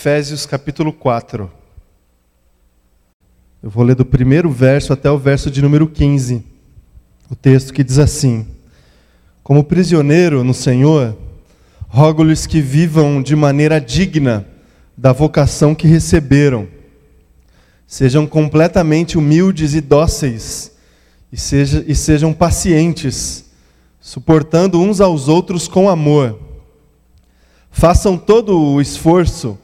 Efésios capítulo 4. Eu vou ler do primeiro verso até o verso de número 15. O texto que diz assim: Como prisioneiro no Senhor, rogo-lhes que vivam de maneira digna da vocação que receberam. Sejam completamente humildes e dóceis, e, seja, e sejam pacientes, suportando uns aos outros com amor. Façam todo o esforço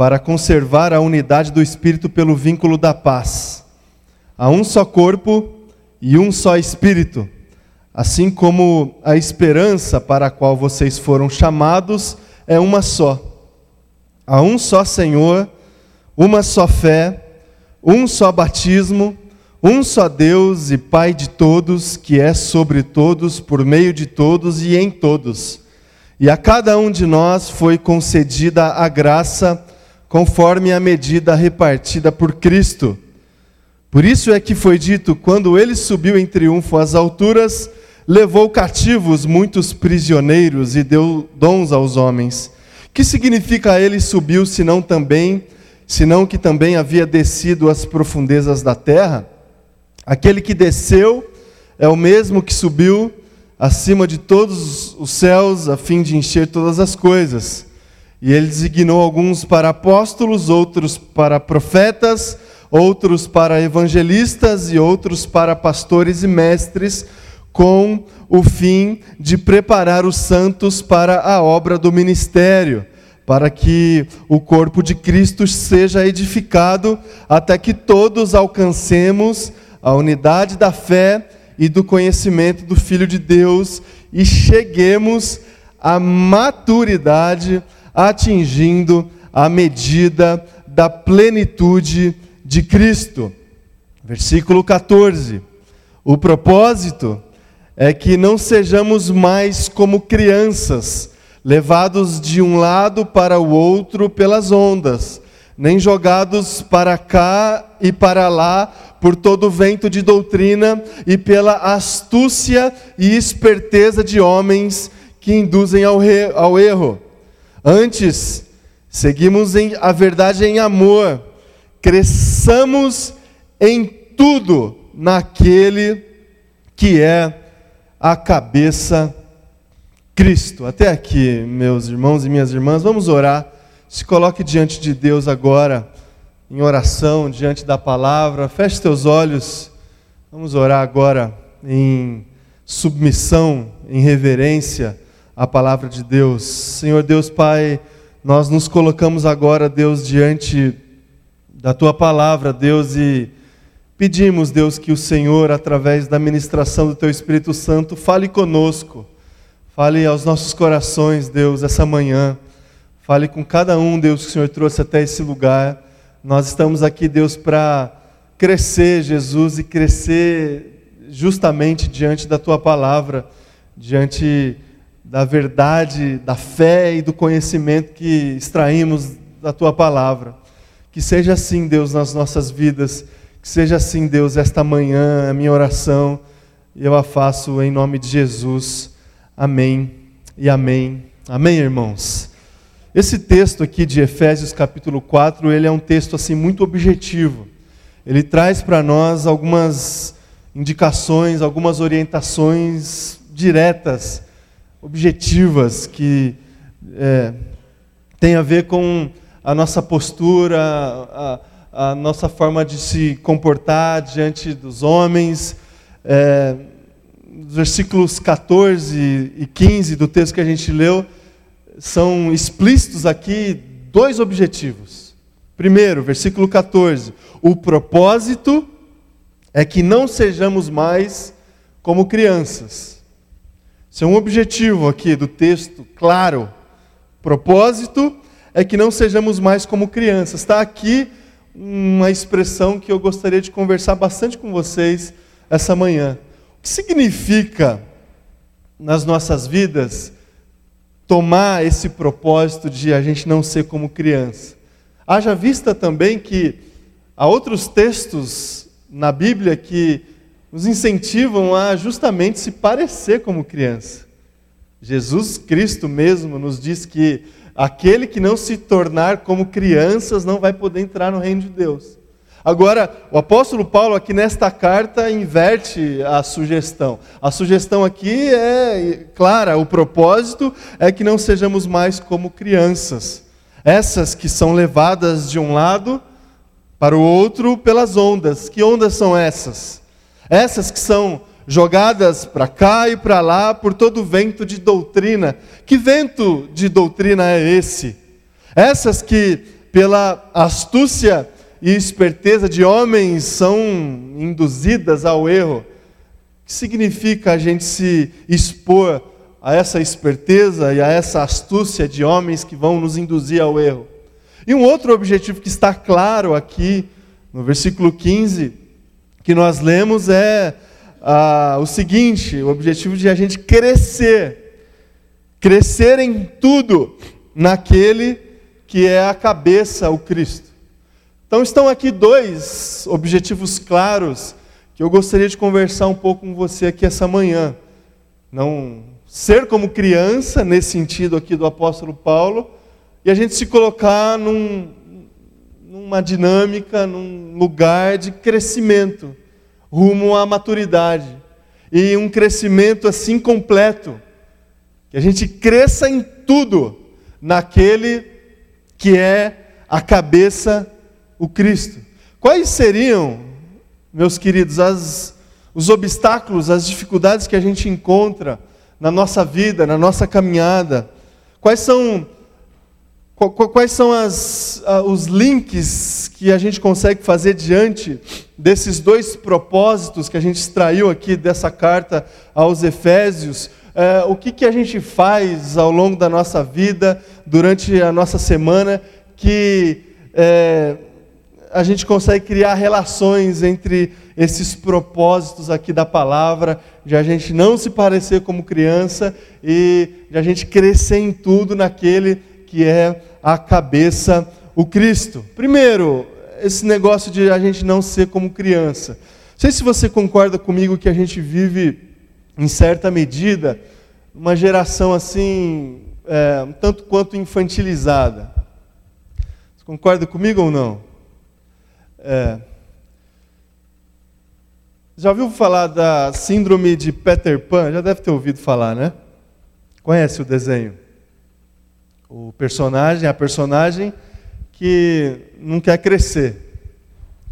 para conservar a unidade do Espírito pelo vínculo da paz. Há um só corpo e um só Espírito, assim como a esperança para a qual vocês foram chamados é uma só. Há um só Senhor, uma só fé, um só batismo, um só Deus e Pai de todos, que é sobre todos, por meio de todos e em todos. E a cada um de nós foi concedida a graça conforme a medida repartida por Cristo. Por isso é que foi dito: quando ele subiu em triunfo às alturas, levou cativos muitos prisioneiros e deu dons aos homens. Que significa ele subiu, senão também, senão que também havia descido às profundezas da terra? Aquele que desceu é o mesmo que subiu acima de todos os céus a fim de encher todas as coisas. E ele designou alguns para apóstolos, outros para profetas, outros para evangelistas e outros para pastores e mestres, com o fim de preparar os santos para a obra do ministério, para que o corpo de Cristo seja edificado até que todos alcancemos a unidade da fé e do conhecimento do Filho de Deus e cheguemos à maturidade atingindo a medida da plenitude de Cristo. Versículo 14. O propósito é que não sejamos mais como crianças, levados de um lado para o outro pelas ondas, nem jogados para cá e para lá por todo o vento de doutrina e pela astúcia e esperteza de homens que induzem ao, ao erro Antes, seguimos em, a verdade em amor, cresçamos em tudo naquele que é a cabeça Cristo. Até aqui, meus irmãos e minhas irmãs, vamos orar. Se coloque diante de Deus agora, em oração, diante da palavra. Feche teus olhos. Vamos orar agora em submissão, em reverência a palavra de Deus. Senhor Deus Pai, nós nos colocamos agora, Deus, diante da tua palavra, Deus, e pedimos, Deus, que o Senhor, através da ministração do teu Espírito Santo, fale conosco, fale aos nossos corações, Deus, essa manhã. Fale com cada um, Deus, que o Senhor trouxe até esse lugar. Nós estamos aqui, Deus, para crescer, Jesus, e crescer justamente diante da tua palavra, diante da verdade, da fé e do conhecimento que extraímos da tua palavra. Que seja assim, Deus, nas nossas vidas. Que seja assim, Deus, esta manhã, a minha oração, eu a faço em nome de Jesus. Amém e amém. Amém, irmãos. Esse texto aqui de Efésios capítulo 4, ele é um texto assim muito objetivo. Ele traz para nós algumas indicações, algumas orientações diretas objetivas que é, tem a ver com a nossa postura, a, a, nossa forma de se comportar diante dos homens. É, versículos 14 e 15 do texto que a gente leu são explícitos aqui dois objetivos. Primeiro, versículo 14: o propósito é que não sejamos mais como crianças isso é um objetivo aqui do texto, claro. Propósito é que não sejamos mais como crianças. Está aqui uma expressão que eu gostaria de conversar bastante com vocês essa manhã. O que significa nas nossas vidas tomar esse propósito de a gente não ser como criança? Haja vista também que há outros textos na Bíblia que nos incentivam a justamente se parecer como criança. Jesus Cristo mesmo nos diz que aquele que não se tornar como crianças não vai poder entrar no reino de Deus. Agora, o apóstolo Paulo aqui nesta carta inverte a sugestão. A sugestão aqui é clara, o propósito é que não sejamos mais como crianças. Essas que são levadas de um lado para o outro pelas ondas. Que ondas são essas? Essas que são jogadas para cá e para lá por todo vento de doutrina. Que vento de doutrina é esse? Essas que, pela astúcia e esperteza de homens são induzidas ao erro. Que significa a gente se expor a essa esperteza e a essa astúcia de homens que vão nos induzir ao erro? E um outro objetivo que está claro aqui no versículo 15 que nós lemos é ah, o seguinte: o objetivo de a gente crescer, crescer em tudo naquele que é a cabeça, o Cristo. Então estão aqui dois objetivos claros que eu gostaria de conversar um pouco com você aqui essa manhã. Não ser como criança, nesse sentido aqui do apóstolo Paulo, e a gente se colocar num, numa dinâmica, num lugar de crescimento, rumo à maturidade. E um crescimento assim completo. Que a gente cresça em tudo naquele que é a cabeça o Cristo. Quais seriam, meus queridos, as, os obstáculos, as dificuldades que a gente encontra na nossa vida, na nossa caminhada? Quais são, quais são as, os links que a gente consegue fazer diante desses dois propósitos que a gente extraiu aqui dessa carta aos Efésios? É, o que, que a gente faz ao longo da nossa vida, durante a nossa semana, que é, a gente consegue criar relações entre esses propósitos aqui da palavra, de a gente não se parecer como criança e de a gente crescer em tudo naquele que é a cabeça, o Cristo. Primeiro, esse negócio de a gente não ser como criança. Não sei se você concorda comigo que a gente vive, em certa medida, uma geração assim, é, um tanto quanto infantilizada. Você concorda comigo ou não? É. Já ouviu falar da síndrome de Peter Pan? Já deve ter ouvido falar, né? Conhece o desenho? O personagem, a personagem que não quer crescer,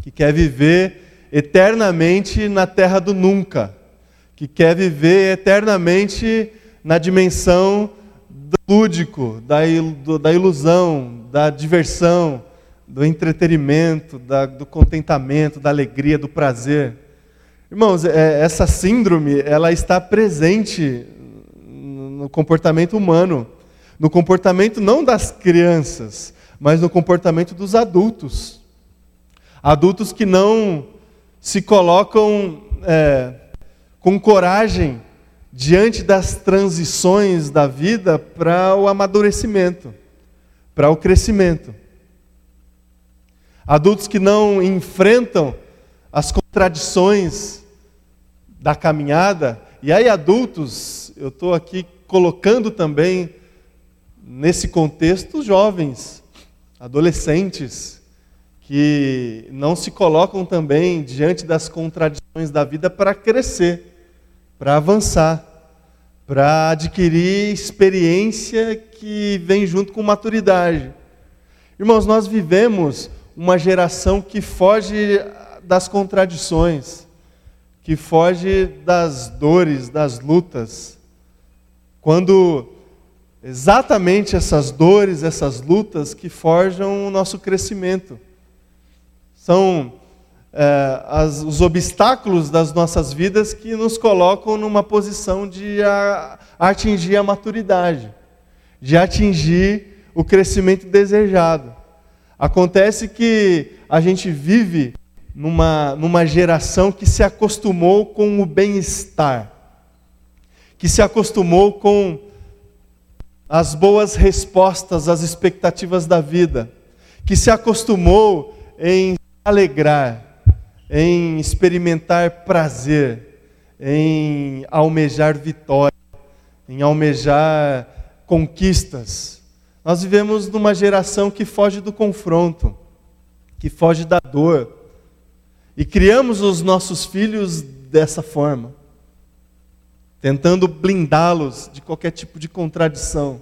que quer viver eternamente na terra do nunca, que quer viver eternamente na dimensão do lúdico, da ilusão, da diversão, do entretenimento, da, do contentamento, da alegria, do prazer. Irmãos, é, essa síndrome ela está presente no comportamento humano, no comportamento não das crianças, mas no comportamento dos adultos. Adultos que não se colocam é, com coragem diante das transições da vida para o amadurecimento, para o crescimento. Adultos que não enfrentam as contradições da caminhada. E aí, adultos, eu estou aqui colocando também nesse contexto jovens, adolescentes, que não se colocam também diante das contradições da vida para crescer, para avançar, para adquirir experiência que vem junto com maturidade. Irmãos, nós vivemos uma geração que foge das contradições, que foge das dores, das lutas. Quando exatamente essas dores, essas lutas que forjam o nosso crescimento. São é, as, os obstáculos das nossas vidas que nos colocam numa posição de a, atingir a maturidade, de atingir o crescimento desejado. Acontece que a gente vive numa, numa geração que se acostumou com o bem-estar, que se acostumou com as boas respostas às expectativas da vida, que se acostumou em alegrar, em experimentar prazer, em almejar vitória, em almejar conquistas. Nós vivemos numa geração que foge do confronto, que foge da dor. E criamos os nossos filhos dessa forma, tentando blindá-los de qualquer tipo de contradição,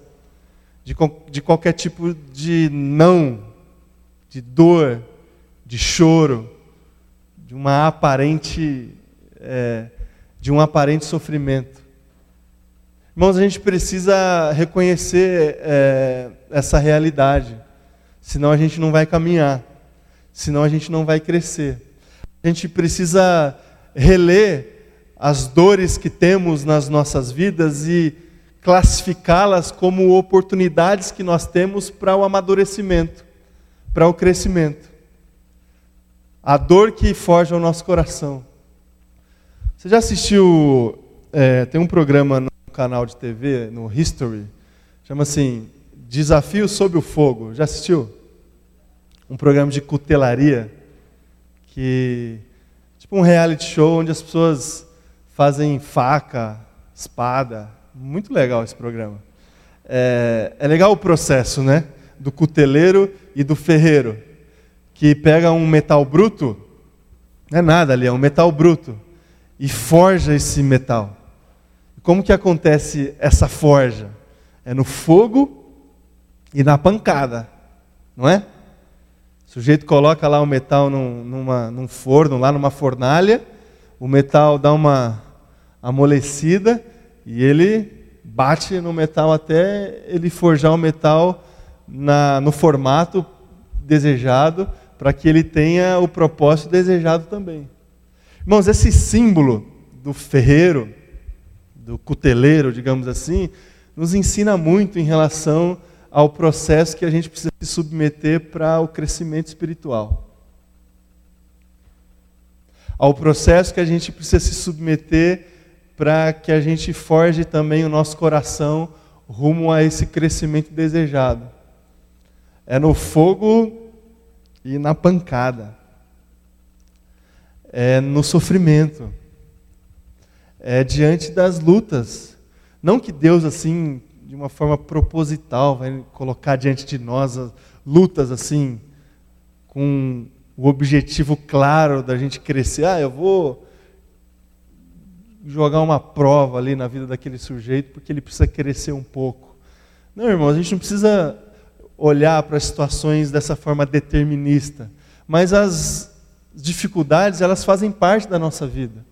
de, de qualquer tipo de não, de dor, de choro, de uma aparente, é, de um aparente sofrimento. Irmãos, a gente precisa reconhecer é, essa realidade, senão a gente não vai caminhar, senão a gente não vai crescer. A gente precisa reler as dores que temos nas nossas vidas e classificá-las como oportunidades que nós temos para o amadurecimento, para o crescimento. A dor que forja o nosso coração. Você já assistiu? É, tem um programa no canal de TV, no History, chama assim Desafio sob o Fogo. Já assistiu? Um programa de cutelaria que tipo um reality show onde as pessoas fazem faca, espada. Muito legal esse programa. É, é legal o processo, né? Do cuteleiro e do ferreiro, que pega um metal bruto, não é nada ali, é um metal bruto, e forja esse metal. Como que acontece essa forja? É no fogo e na pancada, não é? O sujeito coloca lá o metal num, numa, num forno, lá numa fornalha, o metal dá uma amolecida e ele bate no metal até ele forjar o metal na, no formato desejado, para que ele tenha o propósito desejado também. Irmãos, esse símbolo do ferreiro, do cuteleiro, digamos assim, nos ensina muito em relação ao processo que a gente precisa se submeter para o crescimento espiritual. Ao processo que a gente precisa se submeter para que a gente forge também o nosso coração rumo a esse crescimento desejado. É no fogo e na pancada. É no sofrimento. É diante das lutas. Não que Deus, assim, de uma forma proposital, vai colocar diante de nós lutas assim, com o objetivo claro da gente crescer. Ah, eu vou jogar uma prova ali na vida daquele sujeito porque ele precisa crescer um pouco. Não, irmão, a gente não precisa olhar para as situações dessa forma determinista, mas as dificuldades, elas fazem parte da nossa vida.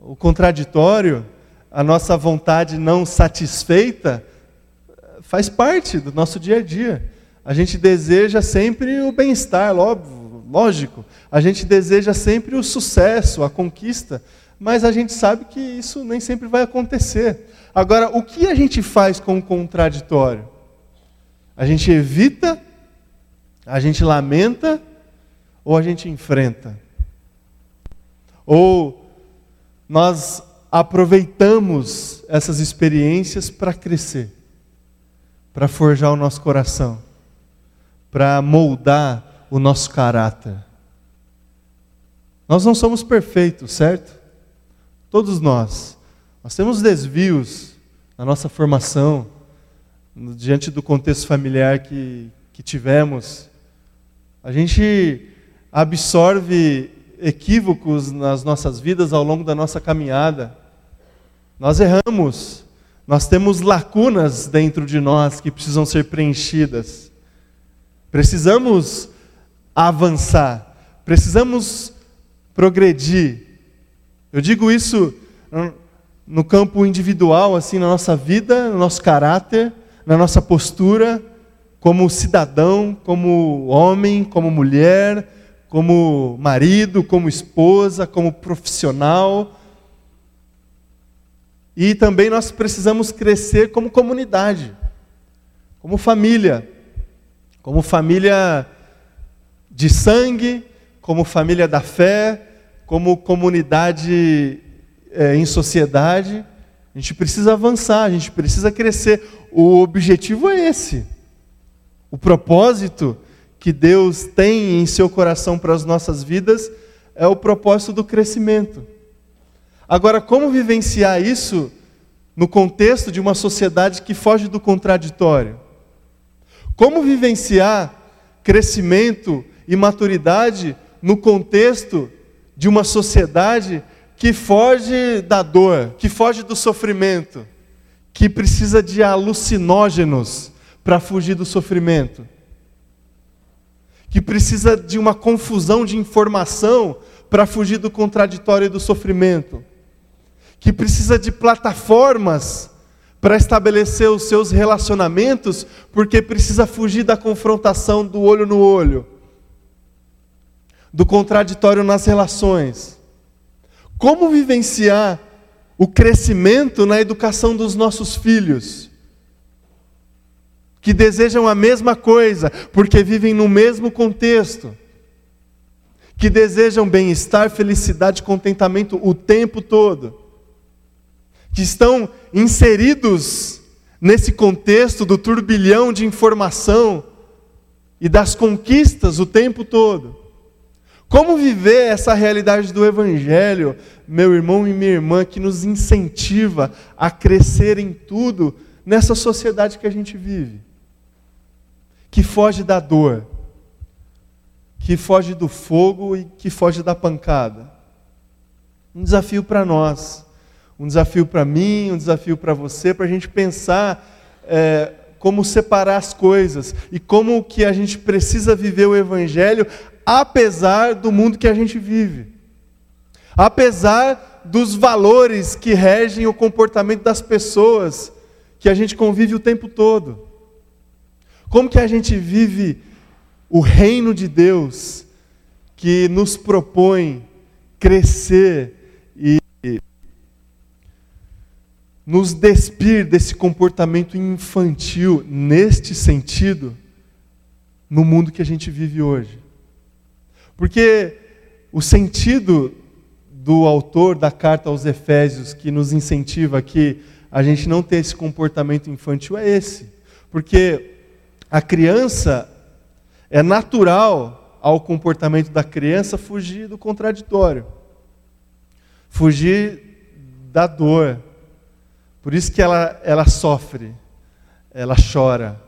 O contraditório, a nossa vontade não satisfeita, faz parte do nosso dia a dia. A gente deseja sempre o bem-estar, lógico. A gente deseja sempre o sucesso, a conquista mas a gente sabe que isso nem sempre vai acontecer. Agora, o que a gente faz com o contraditório? A gente evita, a gente lamenta ou a gente enfrenta? Ou nós aproveitamos essas experiências para crescer, para forjar o nosso coração, para moldar o nosso caráter? Nós não somos perfeitos, certo? Todos nós. Nós temos desvios na nossa formação, diante do contexto familiar que, que tivemos. A gente absorve equívocos nas nossas vidas ao longo da nossa caminhada. Nós erramos, nós temos lacunas dentro de nós que precisam ser preenchidas. Precisamos avançar, precisamos progredir, eu digo isso no campo individual, assim, na nossa vida, no nosso caráter, na nossa postura, como cidadão, como homem, como mulher, como marido, como esposa, como profissional. E também nós precisamos crescer como comunidade, como família, como família de sangue, como família da fé, como comunidade é, em sociedade, a gente precisa avançar, a gente precisa crescer. O objetivo é esse. O propósito que Deus tem em seu coração para as nossas vidas é o propósito do crescimento. Agora, como vivenciar isso no contexto de uma sociedade que foge do contraditório? Como vivenciar crescimento e maturidade no contexto de uma sociedade que foge da dor, que foge do sofrimento, que precisa de alucinógenos para fugir do sofrimento, que precisa de uma confusão de informação para fugir do contraditório e do sofrimento, que precisa de plataformas para estabelecer os seus relacionamentos, porque precisa fugir da confrontação do olho no olho, do contraditório nas relações. Como vivenciar o crescimento na educação dos nossos filhos? Que desejam a mesma coisa, porque vivem no mesmo contexto. Que desejam bem-estar, felicidade, contentamento o tempo todo. Que estão inseridos nesse contexto do turbilhão de informação e das conquistas o tempo todo. Como viver essa realidade do Evangelho, meu irmão e minha irmã, que nos incentiva a crescer em tudo nessa sociedade que a gente vive, que foge da dor, que foge do fogo e que foge da pancada. Um desafio para nós, um desafio para mim, um desafio para você, para a gente pensar é, como separar as coisas e como que a gente precisa viver o Evangelho apesar do mundo que a gente vive, apesar dos valores que regem o comportamento das pessoas que a gente convive o tempo todo. Como que a gente vive o reino de Deus que nos propõe crescer e nos despir desse comportamento infantil neste sentido no mundo que a gente vive hoje. Porque o sentido do autor da carta aos Efésios, que nos incentiva que a gente não ter esse comportamento infantil, é esse. Porque a criança, é natural ao comportamento da criança fugir do contraditório, fugir da dor. Por isso que ela, ela sofre, ela chora,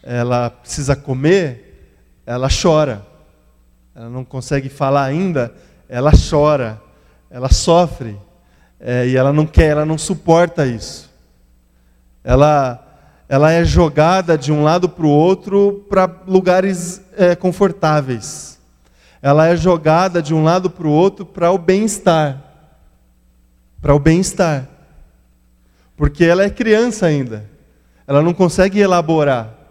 ela precisa comer, ela chora ela não consegue falar ainda, ela chora, ela sofre, é, e ela não quer, ela não suporta isso. Ela, ela é jogada de um lado para o outro para lugares é, confortáveis. Ela é jogada de um lado para o outro para o bem-estar. Para o bem-estar. Porque ela é criança ainda. Ela não consegue elaborar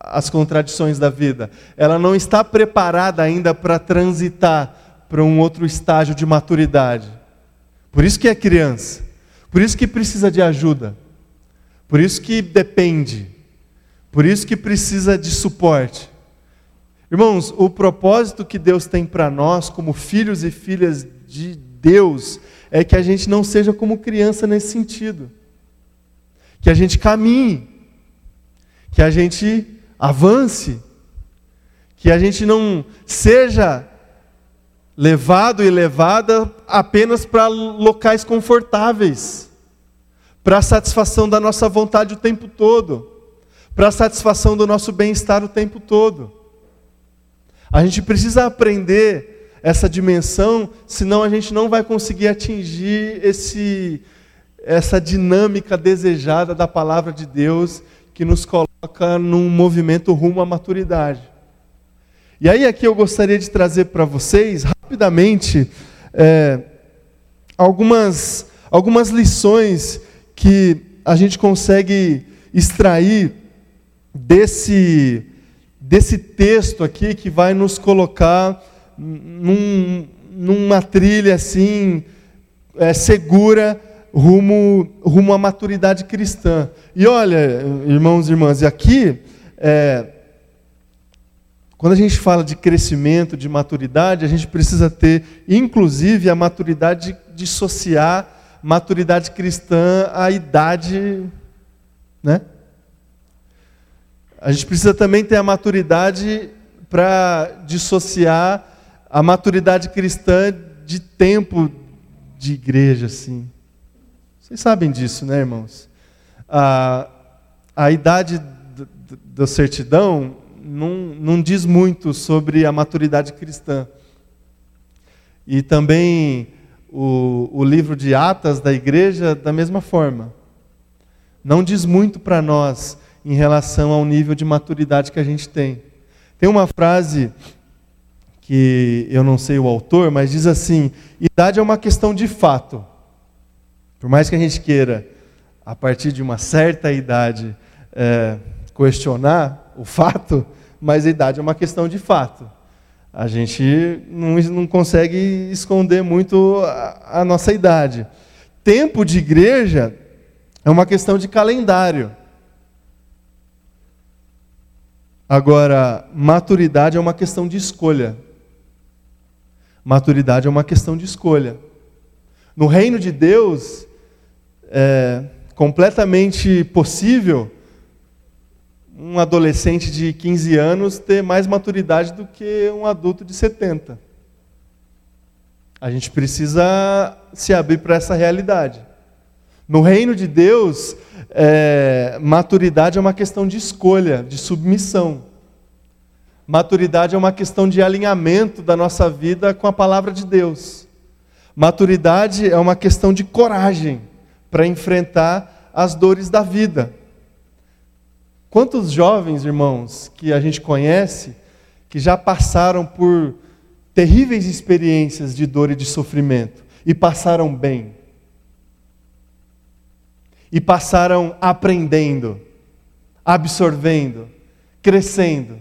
as contradições da vida. Ela não está preparada ainda para transitar para um outro estágio de maturidade. Por isso que é criança. Por isso que precisa de ajuda. Por isso que depende. Por isso que precisa de suporte. Irmãos, o propósito que Deus tem para nós, como filhos e filhas de Deus, é que a gente não seja como criança nesse sentido. Que a gente caminhe. Que a gente avance, que a gente não seja levado e levada apenas para locais confortáveis, para a satisfação da nossa vontade o tempo todo, para a satisfação do nosso bem-estar o tempo todo. A gente precisa aprender essa dimensão, senão a gente não vai conseguir atingir esse, essa dinâmica desejada da palavra de Deus que nos coloca num movimento rumo à maturidade. E aí aqui eu gostaria de trazer para vocês rapidamente é, algumas, algumas lições que a gente consegue extrair desse, desse texto aqui que vai nos colocar num, numa trilha assim é, segura rumo, rumo à maturidade cristã. E olha, irmãos e irmãs, e aqui, é, quando a gente fala de crescimento, de maturidade, a gente precisa ter, inclusive, a maturidade de dissociar maturidade cristã à idade, né? A gente precisa também ter a maturidade para dissociar a maturidade cristã de tempo de igreja, assim Vocês sabem disso, né, irmãos? A, a idade da certidão não, não diz muito sobre a maturidade cristã. E também o, o livro de Atas da igreja, da mesma forma. Não diz muito para nós em relação ao nível de maturidade que a gente tem. Tem uma frase que eu não sei o autor, mas diz assim: idade é uma questão de fato. Por mais que a gente queira, a partir de uma certa idade, é, questionar o fato, mas a idade é uma questão de fato. A gente não, não consegue esconder muito a, a nossa idade. Tempo de igreja é uma questão de calendário. Agora, maturidade é uma questão de escolha. Maturidade é uma questão de escolha. No reino de Deus, é completamente possível um adolescente de 15 anos ter mais maturidade do que um adulto de 70. A gente precisa se abrir para essa realidade. No reino de Deus, é, maturidade é uma questão de escolha, de submissão. Maturidade é uma questão de alinhamento da nossa vida com a palavra de Deus. Maturidade é uma questão de coragem para enfrentar as dores da vida. Quantos jovens, irmãos, que a gente conhece, que já passaram por terríveis experiências de dor e de sofrimento e passaram bem? E passaram aprendendo, absorvendo, crescendo.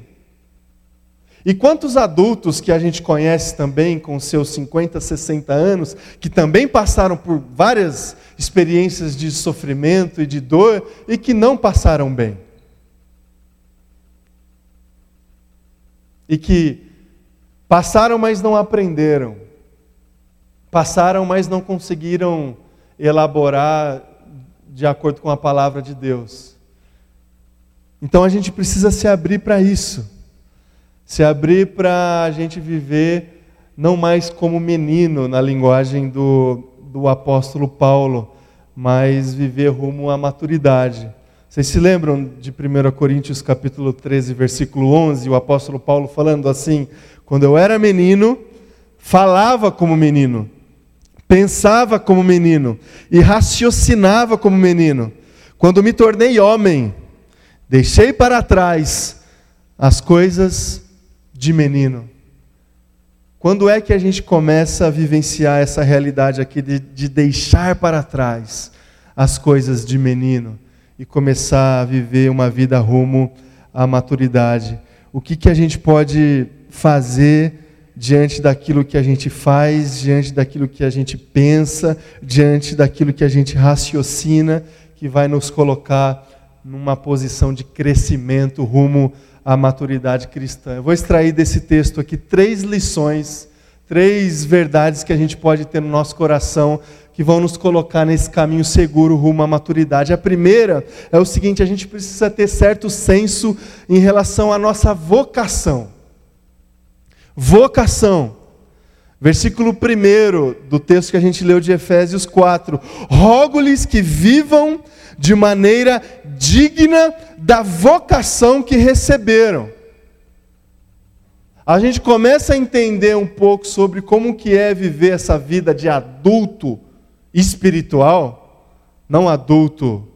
E quantos adultos que a gente conhece também, com seus 50, 60 anos, que também passaram por várias experiências de sofrimento e de dor e que não passaram bem? E que passaram, mas não aprenderam. Passaram, mas não conseguiram elaborar de acordo com a palavra de Deus. Então a gente precisa se abrir para isso. Se abrir para a gente viver não mais como menino, na linguagem do, do apóstolo Paulo, mas viver rumo à maturidade. Vocês se lembram de 1 Coríntios capítulo 13, versículo 11, o apóstolo Paulo falando assim: Quando eu era menino, falava como menino, pensava como menino e raciocinava como menino. Quando me tornei homem, deixei para trás as coisas de menino. Quando é que a gente começa a vivenciar essa realidade aqui de, de deixar para trás as coisas de menino? e começar a viver uma vida rumo à maturidade. O que, que a gente pode fazer diante daquilo que a gente faz, diante daquilo que a gente pensa, diante daquilo que a gente raciocina, que vai nos colocar numa posição de crescimento rumo à maturidade cristã. Eu vou extrair desse texto aqui três lições, três verdades que a gente pode ter no nosso coração que vão nos colocar nesse caminho seguro rumo à maturidade. A primeira é o seguinte: a gente precisa ter certo senso em relação à nossa vocação. Vocação. Versículo 1 do texto que a gente leu de Efésios 4: Rogo-lhes que vivam de maneira digna da vocação que receberam. A gente começa a entender um pouco sobre como que é viver essa vida de adulto espiritual, não adulto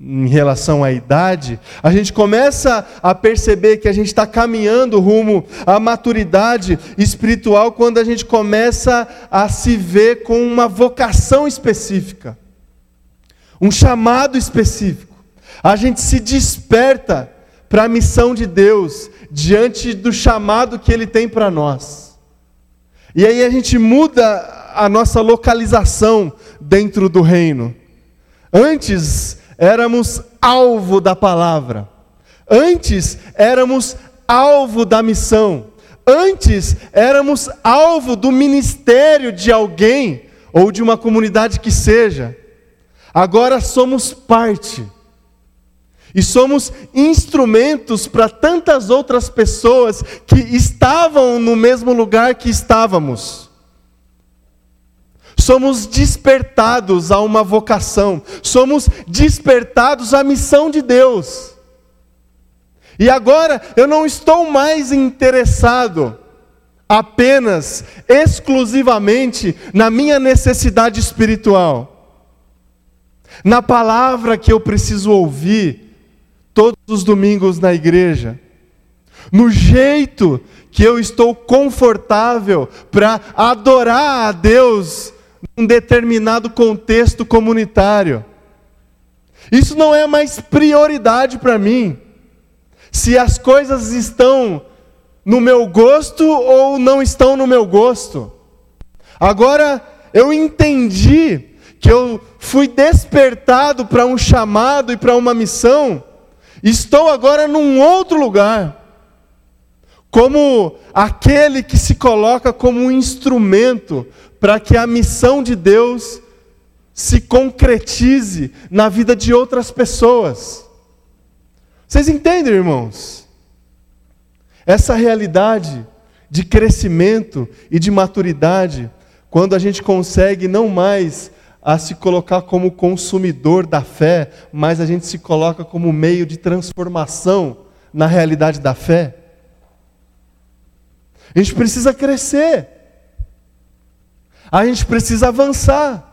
em relação à idade, a gente começa a perceber que a gente está caminhando rumo à maturidade espiritual quando a gente começa a se ver com uma vocação específica, um chamado específico. A gente se desperta para a missão de Deus diante do chamado que Ele tem para nós. E aí a gente muda a nossa localização dentro do reino. Antes éramos alvo da palavra. Antes éramos alvo da missão. Antes éramos alvo do ministério de alguém ou de uma comunidade que seja. Agora somos parte. E somos instrumentos para tantas outras pessoas que estavam no mesmo lugar que estávamos. somos despertados a uma vocação, somos despertados à missão de Deus. E agora eu não estou mais interessado apenas, exclusivamente na minha necessidade espiritual, na palavra que eu preciso ouvir todos os domingos na igreja, no jeito que eu estou confortável para adorar a Deus num determinado contexto comunitário. Isso não é mais prioridade para mim. Se as coisas estão no meu gosto ou não estão no meu gosto. Agora eu entendi que eu fui despertado para um chamado e para uma missão, estou agora num outro lugar como aquele que se coloca como um instrumento para que a missão de Deus se concretize na vida de outras pessoas. Vocês entendem, irmãos? Essa realidade de crescimento e de maturidade, quando a gente consegue não mais a se colocar como consumidor da fé, mas a gente se coloca como meio de transformação na realidade da fé. A gente precisa crescer. A gente precisa avançar.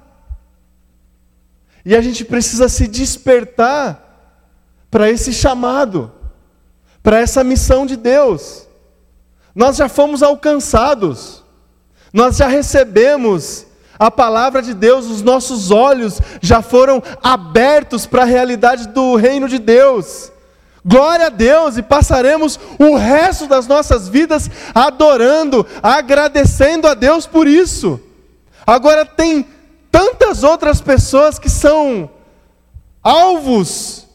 E a gente precisa se despertar para esse chamado, para essa missão de Deus. Nós já fomos alcançados, nós já recebemos a palavra de Deus, os nossos olhos já foram abertos para a realidade do reino de Deus. Glória a Deus, e passaremos o resto das nossas vidas adorando, agradecendo a Deus por isso. Agora, tem tantas outras pessoas que são alvos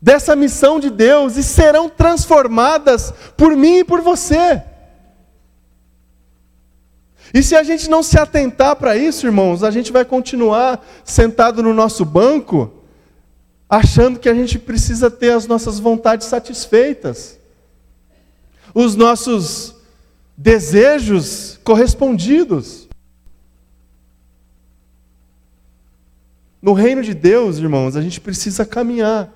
dessa missão de Deus e serão transformadas por mim e por você. E se a gente não se atentar para isso, irmãos, a gente vai continuar sentado no nosso banco achando que a gente precisa ter as nossas vontades satisfeitas, os nossos desejos correspondidos. No reino de Deus, irmãos, a gente precisa caminhar,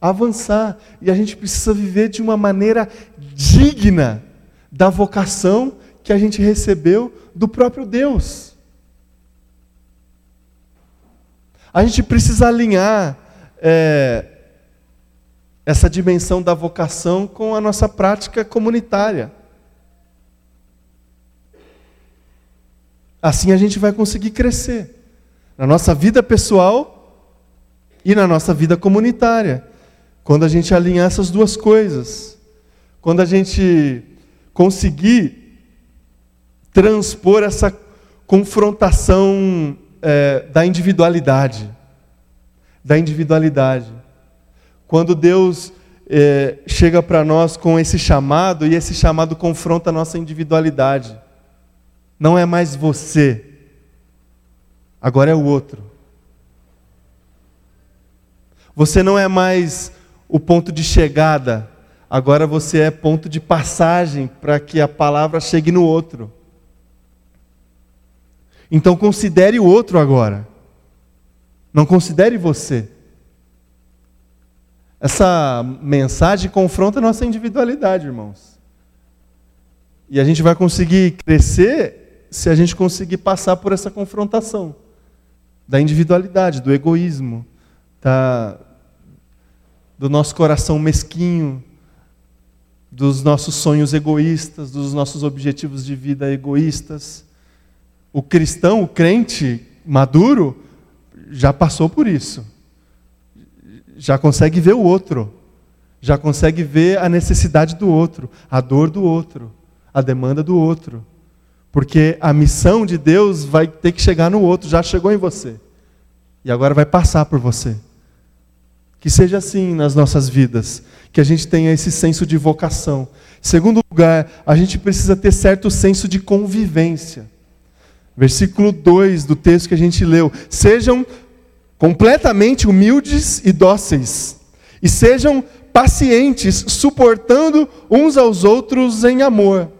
avançar, e a gente precisa viver de uma maneira digna da vocação que a gente recebeu do próprio Deus. A gente precisa alinhar é, essa dimensão da vocação com a nossa prática comunitária. Assim a gente vai conseguir crescer na nossa vida pessoal e na nossa vida comunitária. Quando a gente alinhar essas duas coisas, quando a gente conseguir transpor essa confrontação é, da individualidade da individualidade. Quando Deus é, chega para nós com esse chamado, e esse chamado confronta a nossa individualidade. Não é mais você, agora é o outro. Você não é mais o ponto de chegada, agora você é ponto de passagem para que a palavra chegue no outro. Então considere o outro agora. Não considere você. Essa mensagem confronta a nossa individualidade, irmãos. E a gente vai conseguir crescer se a gente conseguir passar por essa confrontação da individualidade, do egoísmo, da, do nosso coração mesquinho, dos nossos sonhos egoístas, dos nossos objetivos de vida egoístas. O cristão, o crente maduro, já passou por isso. Já consegue ver o outro. Já consegue ver a necessidade do outro, a dor do outro, a demanda do outro. Porque a missão de Deus vai ter que chegar no outro, já chegou em você. E agora vai passar por você. Que seja assim nas nossas vidas, que a gente tenha esse senso de vocação. Segundo lugar, a gente precisa ter certo senso de convivência. Versículo 2 do texto que a gente leu: Sejam completamente humildes e dóceis, e sejam pacientes, suportando uns aos outros em amor,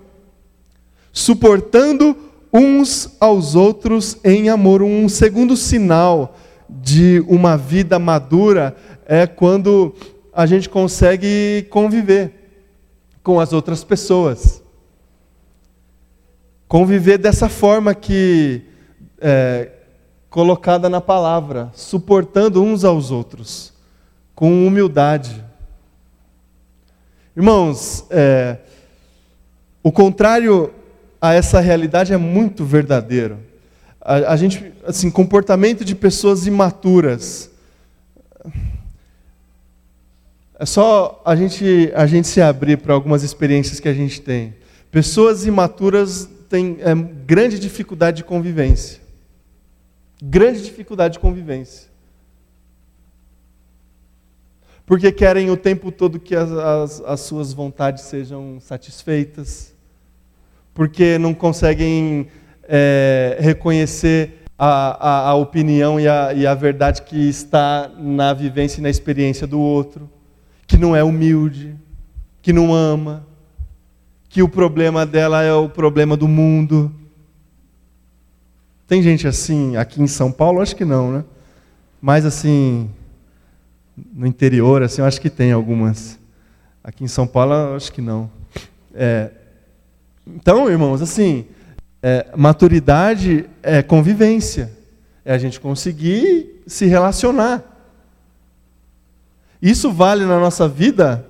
suportando uns aos outros em amor. Um segundo sinal de uma vida madura é quando a gente consegue conviver com as outras pessoas. Conviver dessa forma que é, colocada na palavra, suportando uns aos outros, com humildade. Irmãos, é, o contrário a essa realidade é muito verdadeiro. A, a gente, assim, comportamento de pessoas imaturas. É só a gente, a gente se abrir para algumas experiências que a gente tem. Pessoas imaturas têm é, grande dificuldade de convivência. Grande dificuldade de convivência. Porque querem o tempo todo que as, as, as suas vontades sejam satisfeitas porque não conseguem é, reconhecer a, a, a opinião e a, e a verdade que está na vivência e na experiência do outro, que não é humilde, que não ama, que o problema dela é o problema do mundo. Tem gente assim aqui em São Paulo? Acho que não, né? Mas assim, no interior, assim, acho que tem algumas. Aqui em São Paulo, acho que não. É, então, irmãos, assim, é, maturidade é convivência, é a gente conseguir se relacionar. Isso vale na nossa vida,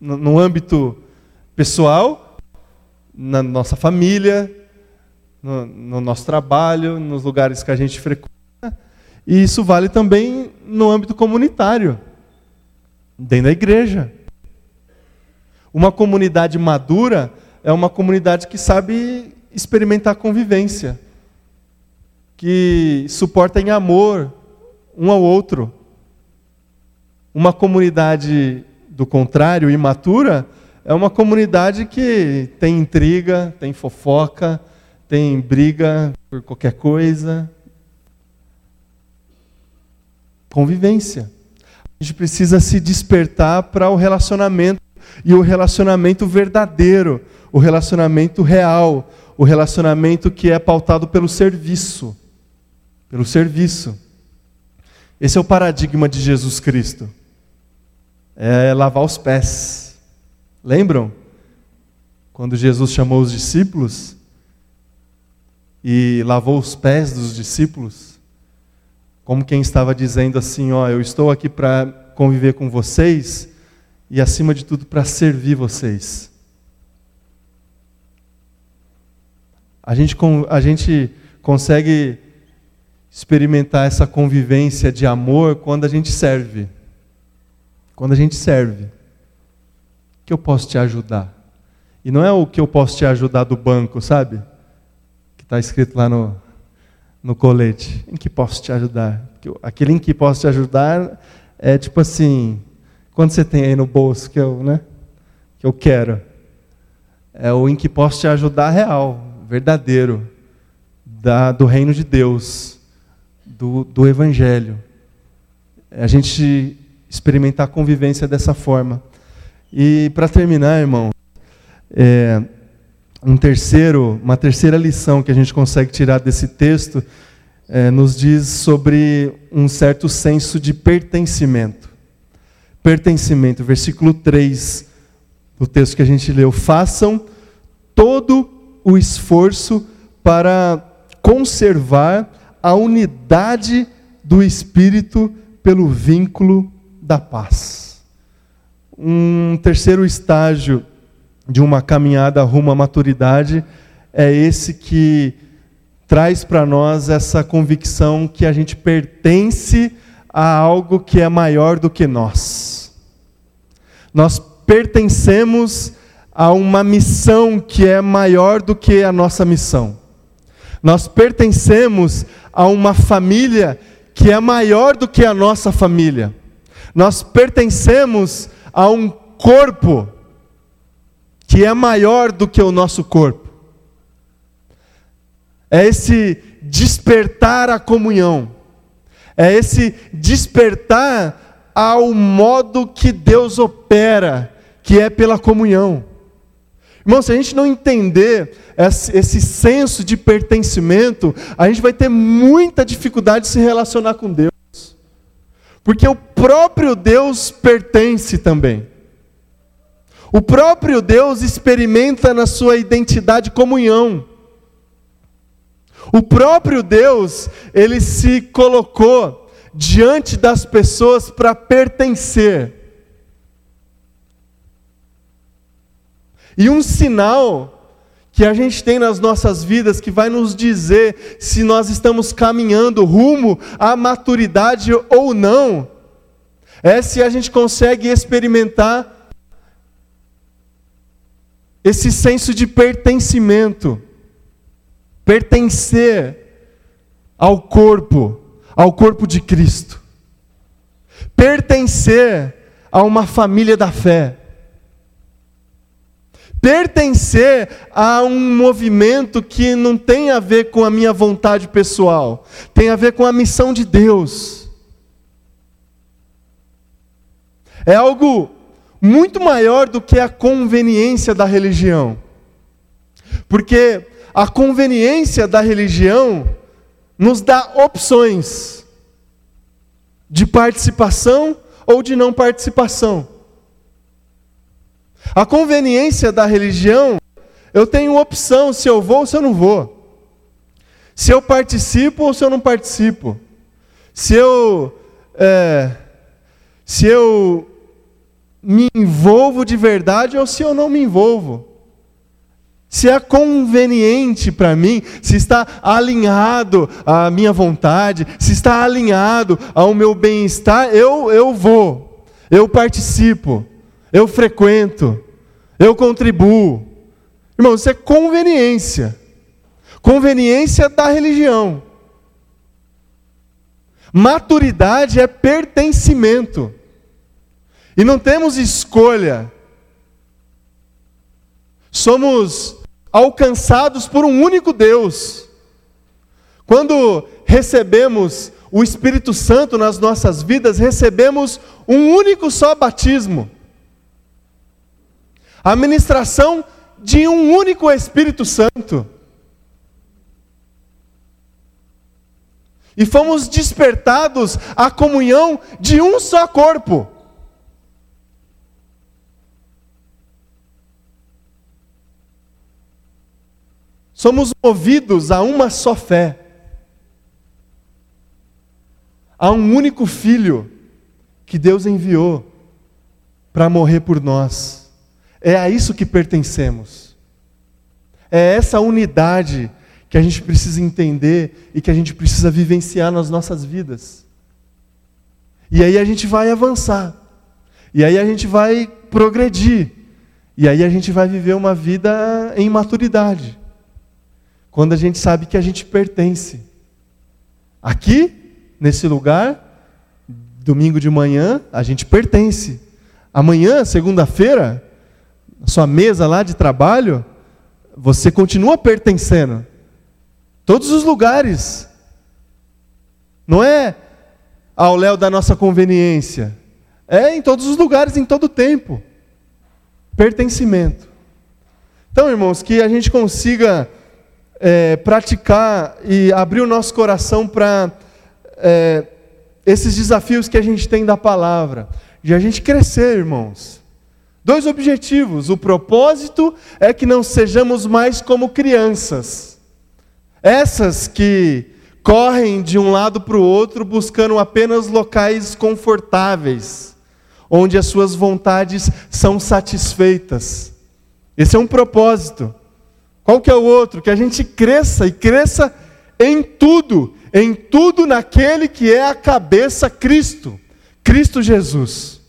no, no âmbito pessoal, na nossa família, no, no nosso trabalho, nos lugares que a gente frequenta, e isso vale também no âmbito comunitário, dentro da igreja. Uma comunidade madura é uma comunidade que sabe experimentar convivência, que suporta em amor um ao outro. Uma comunidade do contrário, imatura, é uma comunidade que tem intriga, tem fofoca, tem briga por qualquer coisa. Convivência. A gente precisa se despertar para o relacionamento e o relacionamento verdadeiro, o relacionamento real, o relacionamento que é pautado pelo serviço. Pelo serviço. Esse é o paradigma de Jesus Cristo. É lavar os pés. Lembram? Quando Jesus chamou os discípulos e lavou os pés dos discípulos, como quem estava dizendo assim: Ó, eu estou aqui para conviver com vocês e, acima de tudo, para servir vocês. A gente, a gente consegue experimentar essa convivência de amor quando a gente serve. Quando a gente serve. Que eu posso te ajudar. E não é o que eu posso te ajudar do banco, sabe? Que está escrito lá no, no colete. Em que posso te ajudar? Aquele em que posso te ajudar é tipo assim, quando você tem aí no bolso que eu, né, que eu quero? É o em que posso te ajudar real, verdadeiro da, do reino de Deus, do, do Evangelho. É a gente experimentar a convivência dessa forma. E para terminar, irmão, é, um terceiro, uma terceira lição que a gente consegue tirar desse texto é, nos diz sobre um certo senso de pertencimento. Pertencimento, versículo 3 do texto que a gente leu. Façam todo o esforço para conservar a unidade do espírito pelo vínculo da paz. Um terceiro estágio de uma caminhada rumo à maturidade é esse que traz para nós essa convicção que a gente pertence a algo que é maior do que nós. Nós pertencemos a uma missão que é maior do que a nossa missão. Nós pertencemos a uma família que é maior do que a nossa família. Nós pertencemos a um corpo que é maior do que o nosso corpo. É esse despertar a comunhão. É esse despertar ao modo que Deus opera, que é pela comunhão. Irmão, se a gente não entender esse senso de pertencimento, a gente vai ter muita dificuldade de se relacionar com Deus. Porque o próprio Deus pertence também. O próprio Deus experimenta na sua identidade comunhão. O próprio Deus, ele se colocou diante das pessoas para pertencer. E um sinal que a gente tem nas nossas vidas que vai nos dizer se nós estamos caminhando rumo à maturidade ou não, é se a gente consegue experimentar esse senso de pertencimento, pertencer ao corpo, ao corpo de Cristo, pertencer a uma família da fé pertencer a um movimento que não tem a ver com a minha vontade pessoal, tem a ver com a missão de Deus. É algo muito maior do que a conveniência da religião. Porque a conveniência da religião nos dá opções de participação ou de não participação. A conveniência da religião, eu tenho opção se eu vou ou se eu não vou. Se eu participo ou se eu não participo. Se eu, é, se eu me envolvo de verdade ou se eu não me envolvo. Se é conveniente para mim, se está alinhado à minha vontade, se está alinhado ao meu bem-estar, eu, eu vou, eu participo eu frequento, eu contribuo. Irmão, isso é conveniência. Conveniência da religião. Maturidade é pertencimento. E não temos escolha. Somos alcançados por um único Deus. Quando recebemos o Espírito Santo nas nossas vidas, recebemos um único só batismo a ministração de um único Espírito Santo. E fomos despertados à comunhão de um só corpo. Somos movidos a uma só fé, a um único Filho que Deus enviou para morrer por nós. É a isso que pertencemos. É essa unidade que a gente precisa entender e que a gente precisa vivenciar nas nossas vidas. E aí a gente vai avançar. E aí a gente vai progredir. E aí a gente vai viver uma vida em maturidade. Quando a gente sabe que a gente pertence. Aqui, nesse lugar, domingo de manhã, a gente pertence. Amanhã, segunda-feira, sua mesa lá de trabalho, você continua pertencendo. Todos os lugares. Não é ao léu da nossa conveniência. É em todos os lugares, em todo tempo. Pertencimento. Então, irmãos, que a gente consiga é, praticar e abrir o nosso coração para é, esses desafios que a gente tem da palavra. De a gente crescer, irmãos. Dois objetivos. O propósito é que não sejamos mais como crianças. Essas que correm de um lado para o outro buscando apenas locais confortáveis, onde as suas vontades são satisfeitas. Esse é um propósito. Qual que é o outro? Que a gente cresça e cresça em tudo, em tudo naquele que é a cabeça Cristo, Cristo Jesus.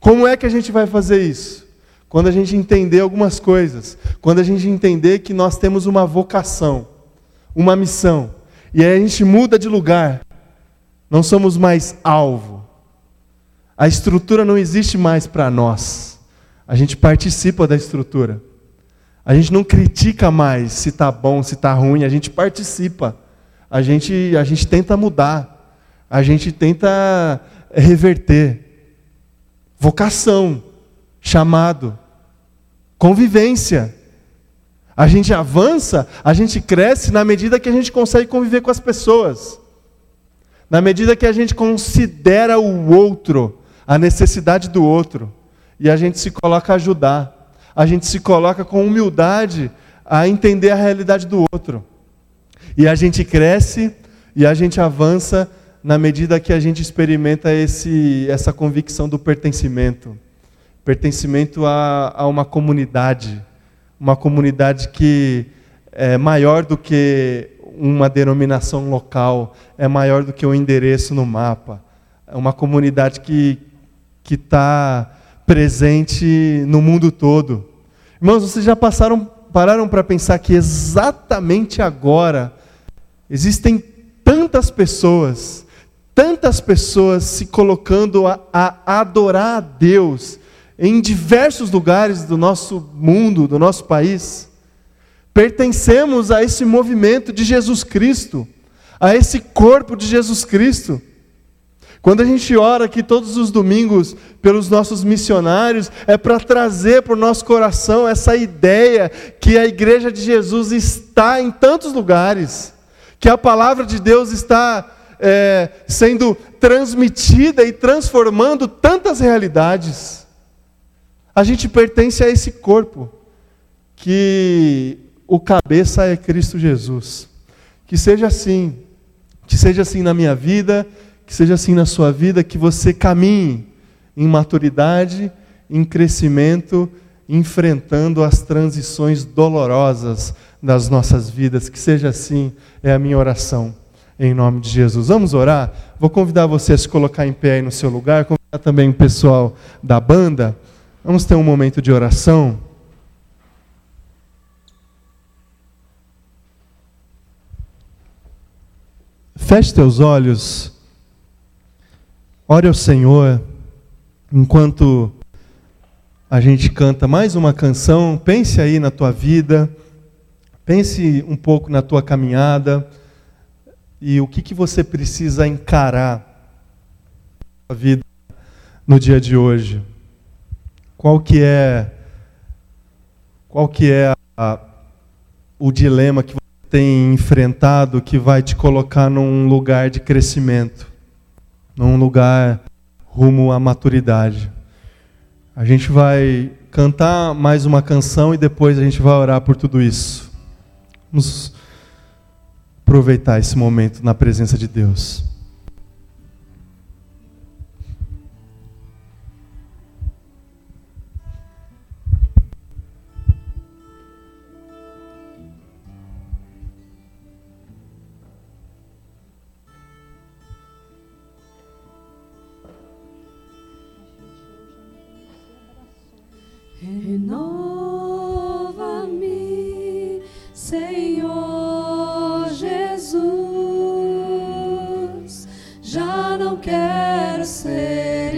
Como é que a gente vai fazer isso? Quando a gente entender algumas coisas, quando a gente entender que nós temos uma vocação, uma missão, e aí a gente muda de lugar, não somos mais alvo. A estrutura não existe mais para nós. A gente participa da estrutura. A gente não critica mais se está bom, se está ruim, a gente participa. A gente, a gente tenta mudar. A gente tenta reverter vocação, chamado, convivência. A gente avança, a gente cresce na medida que a gente consegue conviver com as pessoas. Na medida que a gente considera o outro, a necessidade do outro, e a gente se coloca a ajudar, a gente se coloca com humildade a entender a realidade do outro. E a gente cresce e a gente avança na medida que a gente experimenta esse, essa convicção do pertencimento pertencimento a, a uma comunidade uma comunidade que é maior do que uma denominação local, é maior do que um endereço no mapa. É uma comunidade que está presente no mundo todo. Irmãos, vocês já passaram, pararam para pensar que exatamente agora existem tantas pessoas, tantas pessoas se colocando a, a adorar a Deus em diversos lugares do nosso mundo, do nosso país. Pertencemos a esse movimento de Jesus Cristo, a esse corpo de Jesus Cristo. Quando a gente ora aqui todos os domingos pelos nossos missionários, é para trazer para o nosso coração essa ideia que a igreja de Jesus está em tantos lugares, que a palavra de Deus está é, sendo transmitida e transformando tantas realidades. A gente pertence a esse corpo, que o cabeça é Cristo Jesus. Que seja assim, que seja assim na minha vida, que seja assim na sua vida, que você caminhe em maturidade, em crescimento, enfrentando as transições dolorosas das nossas vidas. Que seja assim, é a minha oração, em nome de Jesus. Vamos orar? Vou convidar você a se colocar em pé aí no seu lugar, convidar também o pessoal da banda. Vamos ter um momento de oração. Feche teus olhos, ore ao Senhor, enquanto a gente canta mais uma canção. Pense aí na tua vida, pense um pouco na tua caminhada e o que, que você precisa encarar na vida no dia de hoje. Qual que é qual que é a, o dilema que você tem enfrentado que vai te colocar num lugar de crescimento, num lugar rumo à maturidade? A gente vai cantar mais uma canção e depois a gente vai orar por tudo isso. Vamos aproveitar esse momento na presença de Deus. Renova-me, Senhor Jesus. Já não quero ser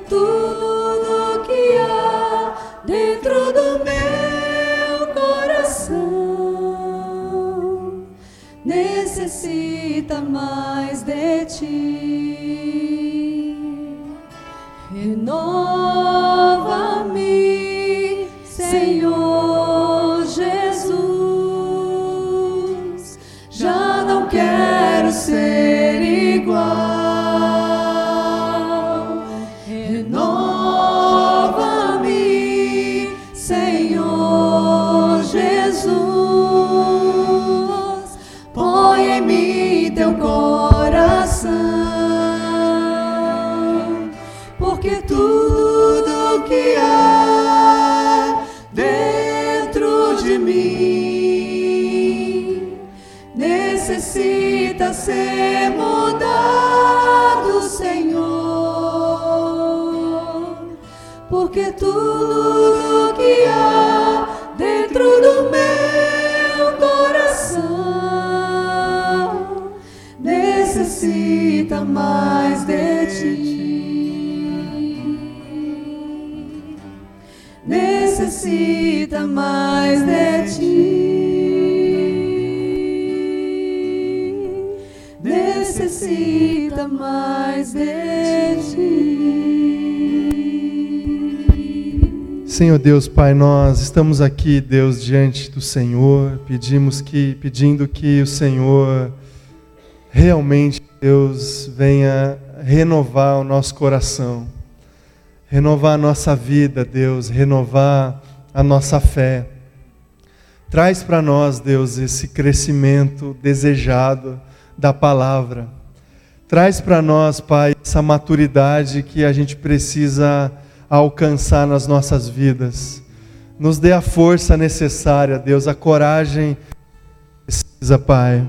tudo que há dentro do meu coração necessita mais de ti. Renova-me, Senhor Jesus. Já não quero ser igual. Deus, Pai, nós estamos aqui, Deus, diante do Senhor, pedimos que, pedindo que o Senhor realmente, Deus, venha renovar o nosso coração, renovar a nossa vida, Deus, renovar a nossa fé. Traz para nós, Deus, esse crescimento desejado da palavra. Traz para nós, Pai, essa maturidade que a gente precisa alcançar nas nossas vidas. Nos dê a força necessária, Deus, a coragem precisa, Pai.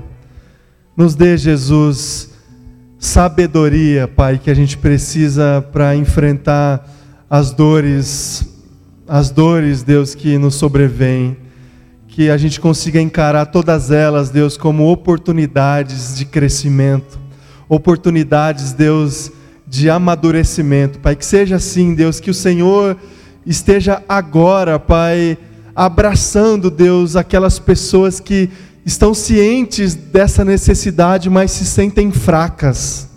Nos dê, Jesus, sabedoria, Pai, que a gente precisa para enfrentar as dores, as dores, Deus, que nos sobrevêm. Que a gente consiga encarar todas elas, Deus, como oportunidades de crescimento, oportunidades, Deus, de amadurecimento, Pai. Que seja assim, Deus, que o Senhor esteja agora, Pai, abraçando, Deus, aquelas pessoas que estão cientes dessa necessidade, mas se sentem fracas,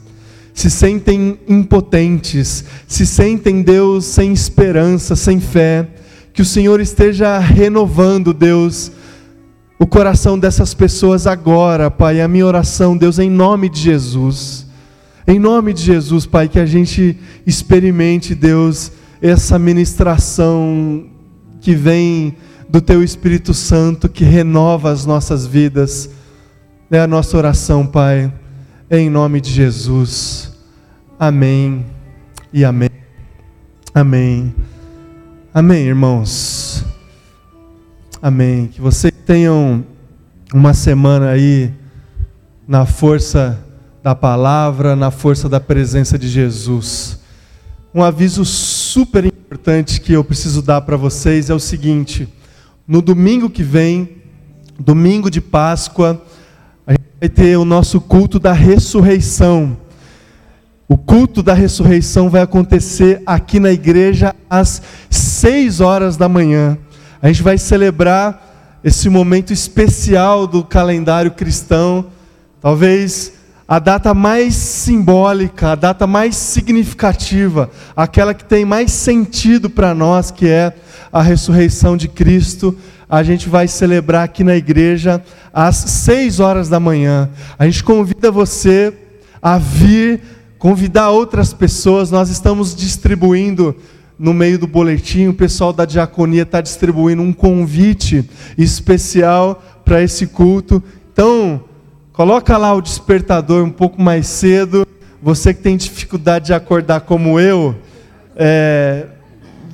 se sentem impotentes, se sentem, Deus, sem esperança, sem fé. Que o Senhor esteja renovando, Deus, o coração dessas pessoas agora, Pai. A minha oração, Deus, em nome de Jesus. Em nome de Jesus, Pai, que a gente experimente, Deus, essa ministração que vem do Teu Espírito Santo, que renova as nossas vidas. É a nossa oração, Pai, em nome de Jesus. Amém e amém. Amém. Amém, irmãos. Amém. Que vocês tenham uma semana aí na força da palavra, na força da presença de Jesus. Um aviso super importante que eu preciso dar para vocês é o seguinte: no domingo que vem, domingo de Páscoa, a gente vai ter o nosso culto da ressurreição. O culto da ressurreição vai acontecer aqui na igreja às seis horas da manhã. A gente vai celebrar esse momento especial do calendário cristão, talvez a data mais simbólica, a data mais significativa, aquela que tem mais sentido para nós, que é a ressurreição de Cristo. A gente vai celebrar aqui na igreja às seis horas da manhã. A gente convida você a vir, convidar outras pessoas. Nós estamos distribuindo no meio do boletim, o pessoal da diaconia está distribuindo um convite especial para esse culto. Então, Coloca lá o despertador um pouco mais cedo. Você que tem dificuldade de acordar como eu, é,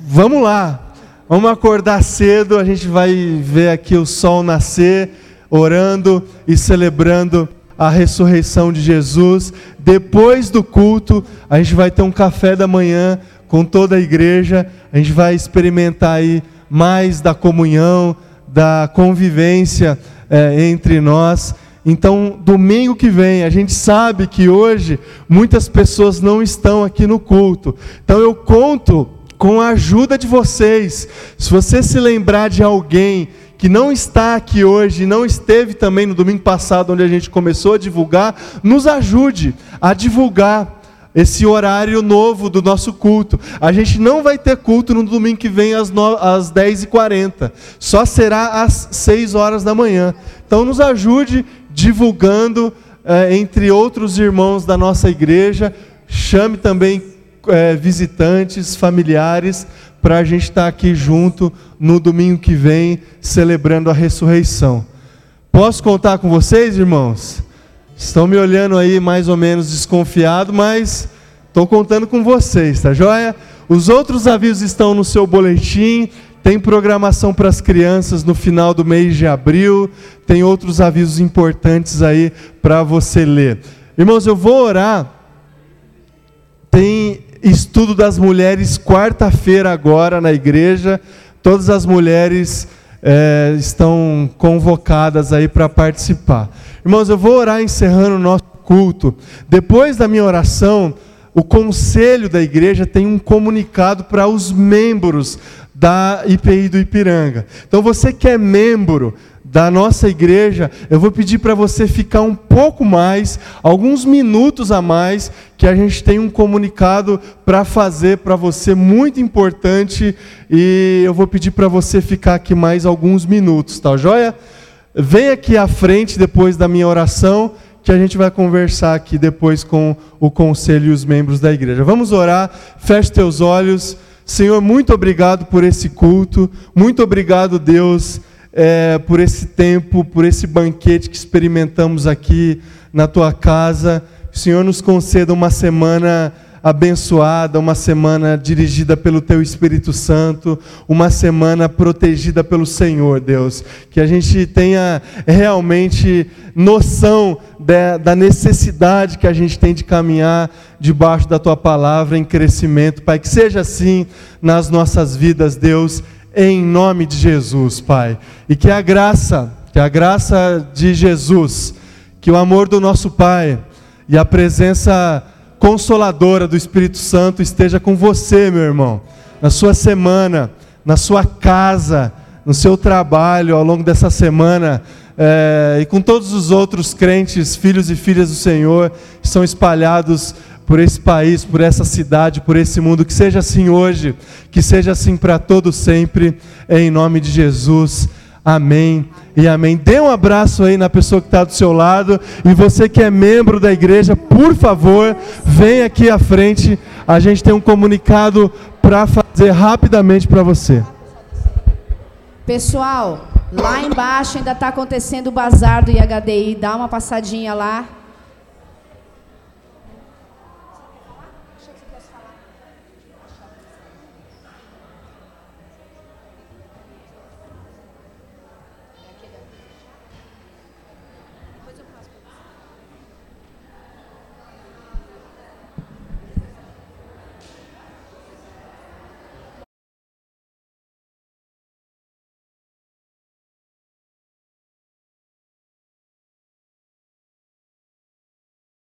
vamos lá. Vamos acordar cedo. A gente vai ver aqui o sol nascer, orando e celebrando a ressurreição de Jesus. Depois do culto, a gente vai ter um café da manhã com toda a igreja. A gente vai experimentar aí mais da comunhão, da convivência é, entre nós. Então, domingo que vem, a gente sabe que hoje muitas pessoas não estão aqui no culto. Então, eu conto com a ajuda de vocês. Se você se lembrar de alguém que não está aqui hoje, não esteve também no domingo passado, onde a gente começou a divulgar, nos ajude a divulgar esse horário novo do nosso culto. A gente não vai ter culto no domingo que vem às, no... às 10h40, só será às 6 horas da manhã. Então nos ajude divulgando eh, entre outros irmãos da nossa igreja. Chame também eh, visitantes, familiares, para a gente estar tá aqui junto no domingo que vem, celebrando a ressurreição. Posso contar com vocês, irmãos? Estão me olhando aí mais ou menos desconfiado, mas estou contando com vocês, tá joia? Os outros avisos estão no seu boletim. Tem programação para as crianças no final do mês de abril. Tem outros avisos importantes aí para você ler. Irmãos, eu vou orar. Tem estudo das mulheres quarta-feira agora na igreja. Todas as mulheres é, estão convocadas aí para participar. Irmãos, eu vou orar encerrando o nosso culto. Depois da minha oração, o conselho da igreja tem um comunicado para os membros da IPI do Ipiranga. Então, você que é membro da nossa igreja, eu vou pedir para você ficar um pouco mais, alguns minutos a mais, que a gente tem um comunicado para fazer para você muito importante e eu vou pedir para você ficar aqui mais alguns minutos, tá joia? Vem aqui à frente depois da minha oração, que a gente vai conversar aqui depois com o conselho e os membros da igreja. Vamos orar, feche teus olhos. Senhor, muito obrigado por esse culto, muito obrigado, Deus é, por esse tempo, por esse banquete que experimentamos aqui na tua casa. Senhor nos conceda uma semana abençoada, uma semana dirigida pelo Teu Espírito Santo, uma semana protegida pelo Senhor, Deus. Que a gente tenha realmente noção de, da necessidade que a gente tem de caminhar debaixo da Tua palavra em crescimento, Pai. Que seja assim nas nossas vidas, Deus em nome de Jesus, Pai. E que a graça, que a graça de Jesus, que o amor do nosso Pai e a presença consoladora do Espírito Santo esteja com você, meu irmão, na sua semana, na sua casa, no seu trabalho ao longo dessa semana. É, e com todos os outros crentes, filhos e filhas do Senhor, que são espalhados por esse país, por essa cidade, por esse mundo. Que seja assim hoje, que seja assim para todos sempre, em nome de Jesus. Amém e amém. Dê um abraço aí na pessoa que está do seu lado. E você que é membro da igreja, por favor, vem aqui à frente. A gente tem um comunicado para fazer rapidamente para você. Pessoal, lá embaixo ainda está acontecendo o bazar do IHDI. Dá uma passadinha lá.